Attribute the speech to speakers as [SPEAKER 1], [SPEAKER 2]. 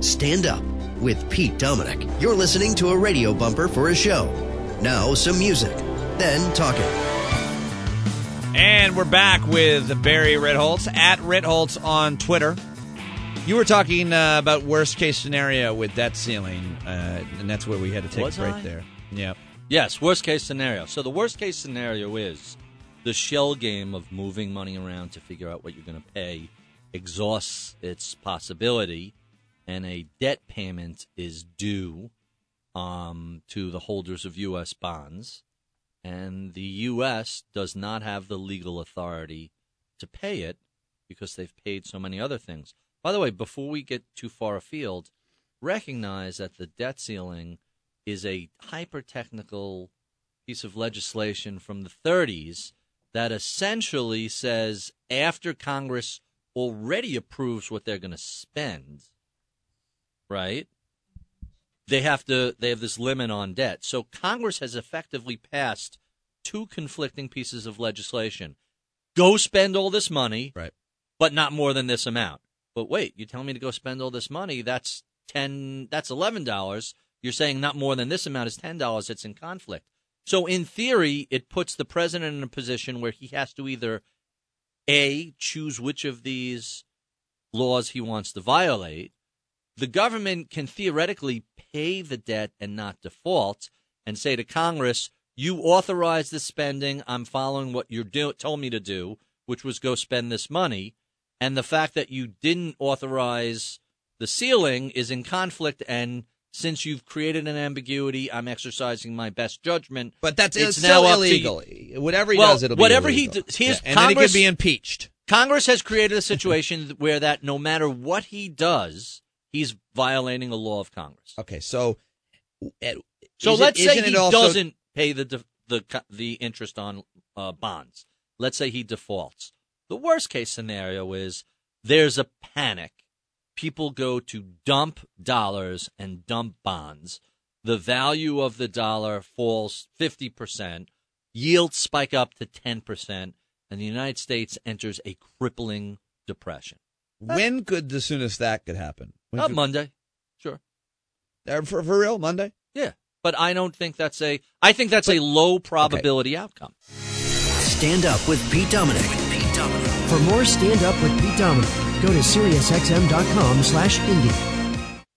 [SPEAKER 1] Stand Up with Pete Dominick. You're listening to a radio bumper for a show. Now, some music, then talking.
[SPEAKER 2] And we're back with Barry Ritholtz at Ritholtz on Twitter. You were talking uh, about worst case scenario with debt ceiling, uh, and that's where we had to take
[SPEAKER 3] Was
[SPEAKER 2] a break
[SPEAKER 3] I?
[SPEAKER 2] there. Yep.
[SPEAKER 3] Yes, worst case scenario. So the worst case scenario is the shell game of moving money around to figure out what you're going to pay exhausts its possibility, and a debt payment is due um, to the holders of U.S. bonds, and the U.S. does not have the legal authority to pay it because they've paid so many other things. By the way, before we get too far afield, recognize that the debt ceiling is a hyper technical piece of legislation from the 30s that essentially says after Congress already approves what they're going to spend, right? They have to they have this limit on debt. So Congress has effectively passed two conflicting pieces of legislation. Go spend all this money,
[SPEAKER 2] Right.
[SPEAKER 3] but not more than this amount. But wait, you tell me to go spend all this money, that's 10 that's $11. You're saying not more than this amount is $10. It's in conflict. So in theory, it puts the president in a position where he has to either a choose which of these laws he wants to violate. The government can theoretically pay the debt and not default and say to Congress, you authorized the spending. I'm following what you do, told me to do, which was go spend this money. And the fact that you didn't authorize the ceiling is in conflict. And since you've created an ambiguity, I'm exercising my best judgment.
[SPEAKER 2] But that's
[SPEAKER 3] It's
[SPEAKER 2] it's
[SPEAKER 3] now up to
[SPEAKER 2] illegal. Whatever he
[SPEAKER 3] Well,
[SPEAKER 2] does, it'll
[SPEAKER 3] whatever
[SPEAKER 2] be
[SPEAKER 3] he
[SPEAKER 2] illegal.
[SPEAKER 3] d- here's
[SPEAKER 2] and then he could be impeached.
[SPEAKER 3] Congress has created a situation where that no matter what he does, he's violating a law of Congress.
[SPEAKER 2] Okay, so
[SPEAKER 3] So let's say he
[SPEAKER 2] also-
[SPEAKER 3] doesn't pay the def- the the interest on uh, bonds. Let's say he defaults. The worst case scenario is there's a panic. People go to dump dollars and dump bonds. The value of the dollar falls 50%, yields spike up to 10%, and the United States enters a crippling depression.
[SPEAKER 2] When could the soonest that could happen? When
[SPEAKER 3] Uh, Monday. Sure.
[SPEAKER 2] uh, for, for real, Monday?
[SPEAKER 3] Yeah. But I don't think that's a I think that's a low probability outcome.
[SPEAKER 1] Stand Up with Pete Dominick. Pete Dominick.
[SPEAKER 4] For more Stand Up with Pete Dominick, go to SiriusXM.com slash Indie.